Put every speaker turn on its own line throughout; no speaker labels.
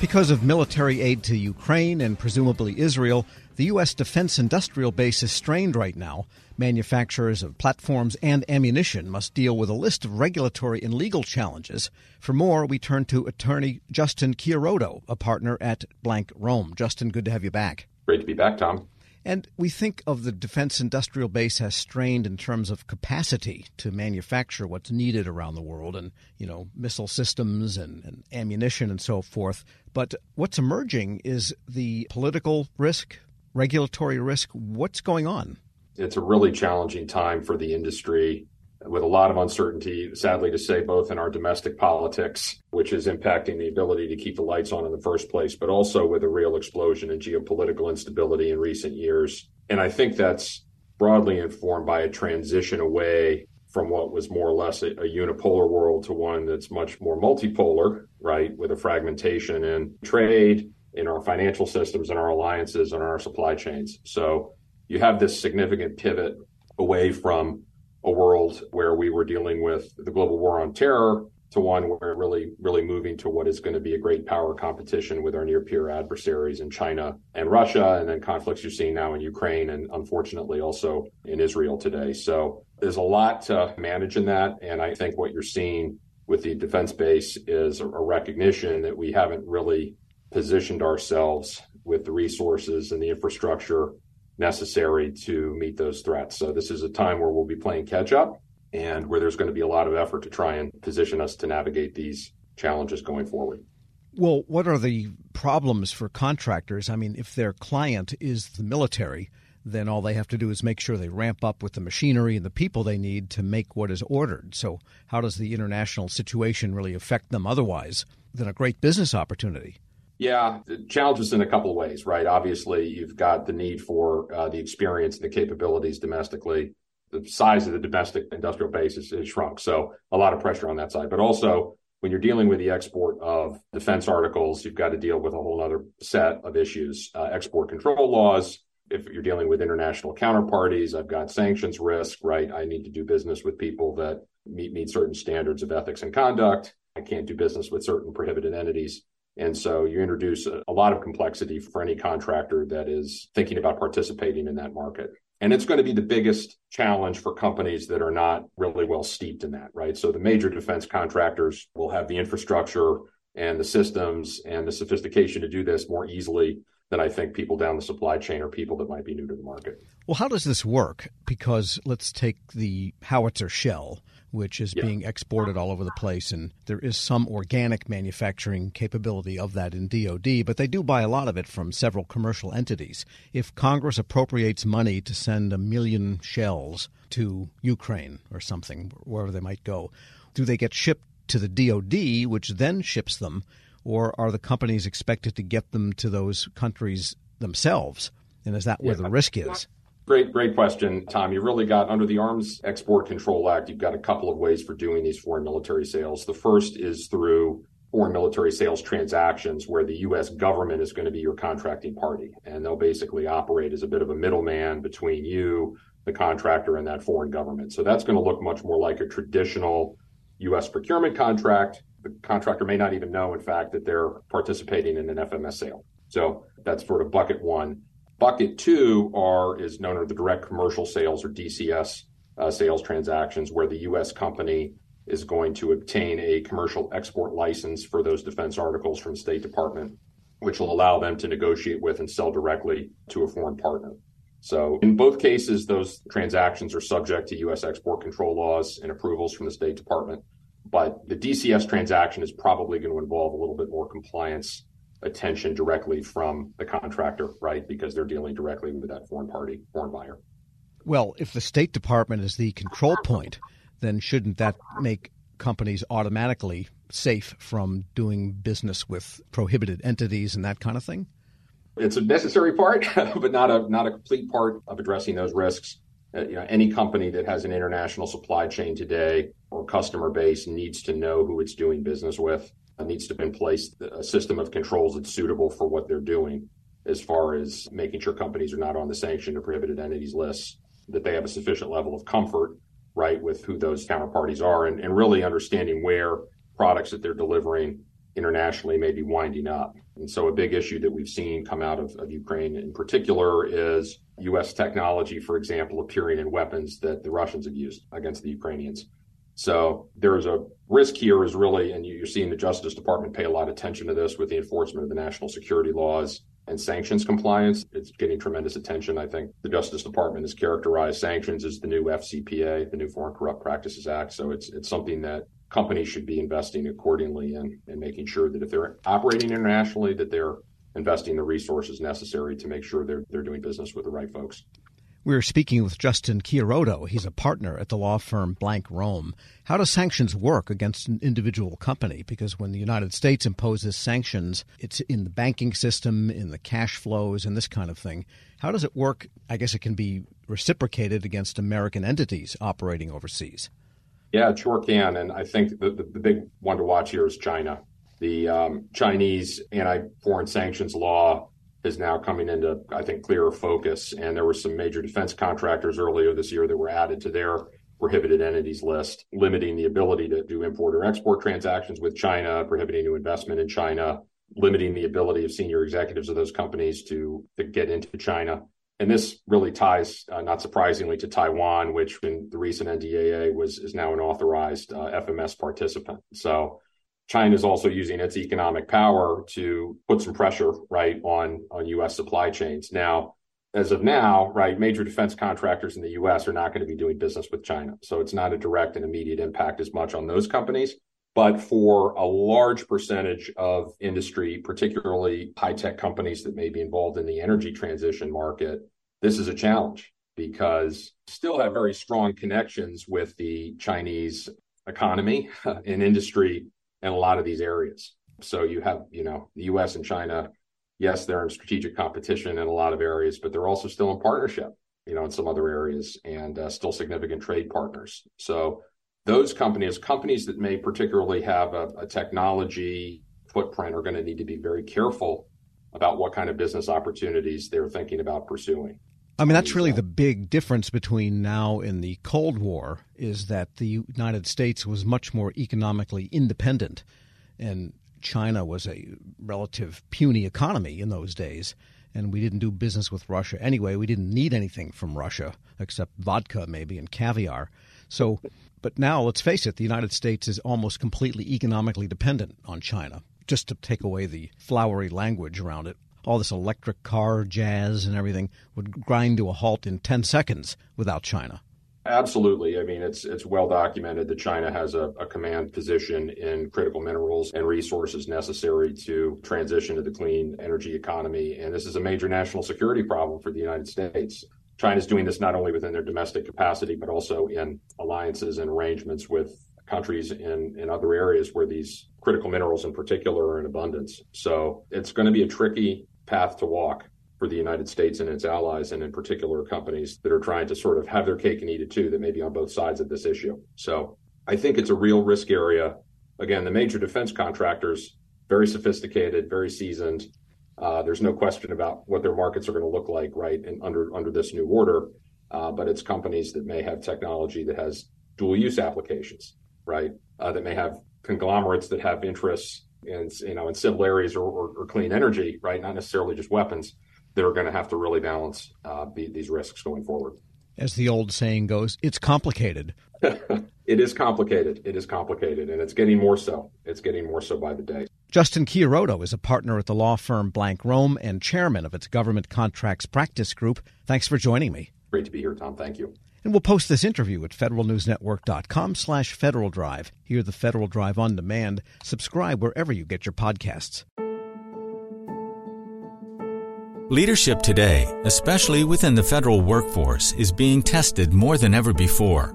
Because of military aid to Ukraine and presumably Israel, the U.S. defense industrial base is strained right now. Manufacturers of platforms and ammunition must deal with a list of regulatory and legal challenges. For more, we turn to attorney Justin Chiarodo, a partner at Blank Rome. Justin, good to have you back.
Great to be back, Tom.
And we think of the defense industrial base as strained in terms of capacity to manufacture what's needed around the world and, you know, missile systems and, and ammunition and so forth. But what's emerging is the political risk, regulatory risk. What's going on?
It's a really challenging time for the industry with a lot of uncertainty, sadly to say, both in our domestic politics, which is impacting the ability to keep the lights on in the first place, but also with a real explosion in geopolitical instability in recent years. And I think that's broadly informed by a transition away from what was more or less a, a unipolar world to one that's much more multipolar, right, with a fragmentation in trade, in our financial systems, in our alliances, and our supply chains. So you have this significant pivot away from a world where we were dealing with the global war on terror to one where really, really moving to what is going to be a great power competition with our near peer adversaries in China and Russia, and then conflicts you're seeing now in Ukraine and unfortunately also in Israel today. So there's a lot to manage in that. And I think what you're seeing with the defense base is a recognition that we haven't really positioned ourselves with the resources and the infrastructure necessary to meet those threats. So this is a time where we'll be playing catch up and where there's going to be a lot of effort to try and position us to navigate these challenges going forward.
Well, what are the problems for contractors? I mean, if their client is the military, then all they have to do is make sure they ramp up with the machinery and the people they need to make what is ordered. So, how does the international situation really affect them otherwise than a great business opportunity?
Yeah, the challenges in a couple of ways, right? Obviously, you've got the need for uh, the experience and the capabilities domestically. The size of the domestic industrial base is, is shrunk, so a lot of pressure on that side. But also, when you're dealing with the export of defense articles, you've got to deal with a whole other set of issues: uh, export control laws. If you're dealing with international counterparties, I've got sanctions risk, right? I need to do business with people that meet meet certain standards of ethics and conduct. I can't do business with certain prohibited entities. And so you introduce a, a, lot of complexity for any contractor that is thinking about participating in that market. And it's going to be the biggest challenge for companies that are not really well steeped in that, right? So the major defense contractors will have the infrastructure and the systems and the sophistication to do this more easily than I think people down the supply chain or people that might be new to the market.
Well, how does this work? Because let's take the howitzer shell which is yeah. being exported all over the place. And there is some organic manufacturing capability of that in DoD, but they do buy a lot of it from several commercial entities. If Congress appropriates money to send a million shells to Ukraine or something, wherever they might go, do they get shipped to the DoD, which then ships them, or are the companies expected to get them to those countries themselves? And is that where yeah. the risk is?
Great, great question, Tom. You really got under the Arms Export Control Act, you've got a couple of ways for doing these foreign military sales. The first is through foreign military sales transactions where the U.S. government is going to be your contracting party. And they'll basically operate as a bit of a middleman between you, the contractor, and that foreign government. So that's going to look much more like a traditional U.S. procurement contract. The contractor may not even know, in fact, that they're participating in an FMS sale. So that's sort of bucket one. Bucket two are is known as the direct commercial sales or DCS uh, sales transactions, where the U.S. company is going to obtain a commercial export license for those defense articles from State Department, which will allow them to negotiate with and sell directly to a foreign partner. So in both cases, those transactions are subject to U.S. export control laws and approvals from the State Department. But the DCS transaction is probably going to involve a little bit more compliance attention directly from the contractor, right? Because they're dealing directly with that foreign party, foreign buyer.
Well, if the State Department is the control point, then shouldn't that make companies automatically safe from doing business with prohibited entities and that kind of thing?
It's a necessary part, but not a not a complete part of addressing those risks. Uh, you know, any company that has an international supply chain today or customer base needs to know who it's doing business with needs to be in place a system of controls that's suitable for what they're doing as far as making sure companies are not on the sanctioned or prohibited entities list, that they have a sufficient level of comfort, right, with who those counterparties are, and, and really understanding where products that they're delivering internationally may be winding up. And so, a big issue that we've seen come out of, of, Ukraine in particular is U.S. technology, for example, appearing in weapons that the Russians have used against the Ukrainians. So, there's a risk here, is really, and you're seeing the Justice Department pay a lot of attention to this with the enforcement of the national security laws and sanctions compliance. It's getting tremendous attention. I think the Justice Department has characterized sanctions as the new FCPA, the new Foreign Corrupt Practices Act. So, it's, it's something that companies should be investing accordingly in and making sure that if they're operating internationally, that they're investing the resources necessary to make sure they're they're doing business with the right folks.
We're speaking with Justin Chiarodo. He's a partner at the law firm Blank Rome. How do sanctions work against an individual company? Because when the United States imposes sanctions, it's in the banking system, in the cash flows, and this kind of thing. How does it work? I guess it can be reciprocated against American entities operating overseas.
Yeah, it sure can. And I think the, the, the big one to watch here is China. The um, Chinese anti foreign sanctions law is now coming into, I think, clearer focus. And there were some major defense contractors earlier this year that were added to their prohibited entities list, limiting the ability to do import or export transactions with China, prohibiting new investment in China, limiting the ability of senior executives of those companies to, to get into China. And this really ties, uh, not surprisingly, to Taiwan, which in the recent NDAA was is now an authorized uh, FMS participant. So China is also using its economic power to put some pressure right on on U.S. supply chains. Now, as of now, right, major defense contractors in the U.S. are not going to be doing business with China, so it's not a direct and immediate impact as much on those companies. But for a large percentage of industry, particularly high tech companies that may be involved in the energy transition market, this is a challenge because still have very strong connections with the Chinese economy and industry in a lot of these areas. So you have, you know, the US and China, yes, they're in strategic competition in a lot of areas, but they're also still in partnership, you know, in some other areas and uh, still significant trade partners. So those companies, companies that may particularly have a, a technology footprint, are going to need to be very careful about what kind of business opportunities they're thinking about pursuing.
I mean, that's really the big difference between now and the Cold War is that the United States was much more economically independent, and China was a relative puny economy in those days. And we didn't do business with Russia anyway. We didn't need anything from Russia except vodka, maybe, and caviar. So, but now let's face it, the United States is almost completely economically dependent on China. Just to take away the flowery language around it, all this electric car jazz and everything would grind to a halt in 10 seconds without China.
Absolutely. I mean, it's it's well documented that China has a, a, command position in critical minerals and resources necessary to transition to the clean energy economy. And this is a major national security problem for the United States. China's doing this not only within their domestic capacity, but also in alliances and arrangements with countries in, in other areas where these critical minerals in particular are in abundance. So it's going to be a tricky path to walk for the United States and its allies, and in particular companies that are trying to sort of have their cake and eat it too, that may be on both sides of this issue. So I think it's a real risk area. Again, the major defense contractors, very sophisticated, very seasoned. Uh, there's no question about what their markets are going to look like, right, and under under this new order. Uh, but it's companies that may have technology that has dual use applications, right, uh, that may have conglomerates that have interests in you know in civil areas or, clean energy, right? Not necessarily just weapons. That are going to have to really balance uh, these risks going forward.
As the old saying goes, it's complicated.
it is complicated. It is complicated, and it's getting more so. It's getting more so by the day.
Justin Chiarodo is a partner at the law firm Blank Rome and chairman of its government contracts practice group. Thanks for joining me.
Great to be here, Tom. Thank you.
And we'll post this interview at federalnewsnetwork.com slash Federal Drive. Hear the Federal Drive on demand. Subscribe wherever you get your podcasts.
Leadership today, especially within the federal workforce, is being tested more than ever before.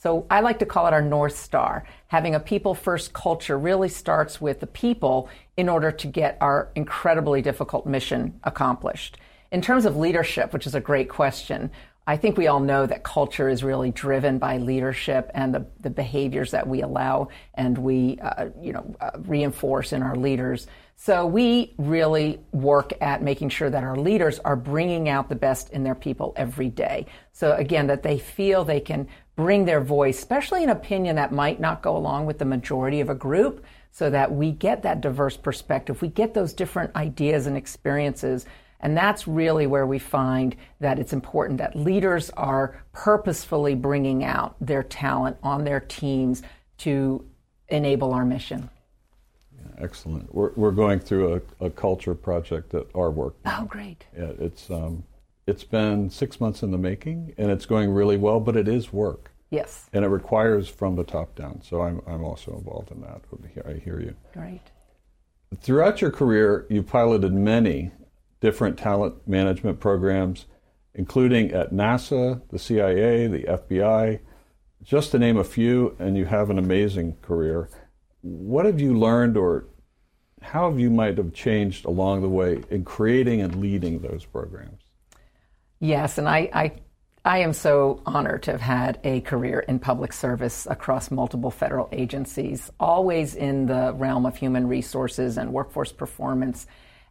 So I like to call it our North Star. Having a people first culture really starts with the people in order to get our incredibly difficult mission accomplished. In terms of leadership, which is a great question, I think we all know that culture is really driven by leadership and the, the behaviors that we allow and we, uh, you know, uh, reinforce in our leaders. So we really work at making sure that our leaders are bringing out the best in their people every day. So again, that they feel they can bring their voice, especially an opinion that might not go along with the majority of a group, so that we get that diverse perspective. We get those different ideas and experiences and that's really where we find that it's important that leaders are purposefully bringing out their talent on their teams to enable our mission.
Yeah, excellent. We're, we're going through a, a culture project at our work.
Oh, great.
Yeah, it's, um, it's been six months in the making, and it's going really well, but it is work.
Yes.
And it requires from the top down. So I'm, I'm also involved in that. I hear you.
Great.
Throughout your career, you've piloted many different talent management programs, including at NASA, the CIA, the FBI, just to name a few, and you have an amazing career. What have you learned, or how have you might have changed along the way in creating and leading those programs?
Yes, and I, I, I am so honored to have had a career in public service across multiple federal agencies, always in the realm of human resources and workforce performance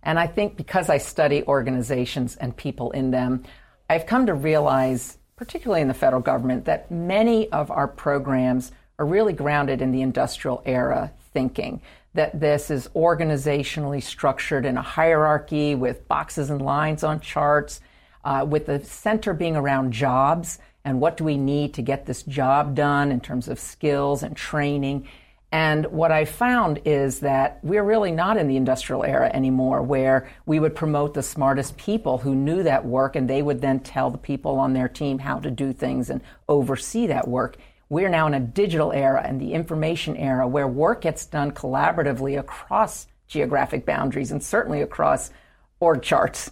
and I think because I study organizations and people in them, I've come to realize, particularly in the federal government, that many of our programs are really grounded in the industrial era thinking. That this is organizationally structured in a hierarchy with boxes and lines on charts, uh, with the center being around jobs and what do we need to get this job done in terms of skills and training. And what I found is that we're really not in the industrial era anymore, where we would promote the smartest people who knew that work and they would then tell the people on their team how to do things and oversee that work. We're now in a digital era and the information era where work gets done collaboratively across geographic boundaries and certainly across org charts.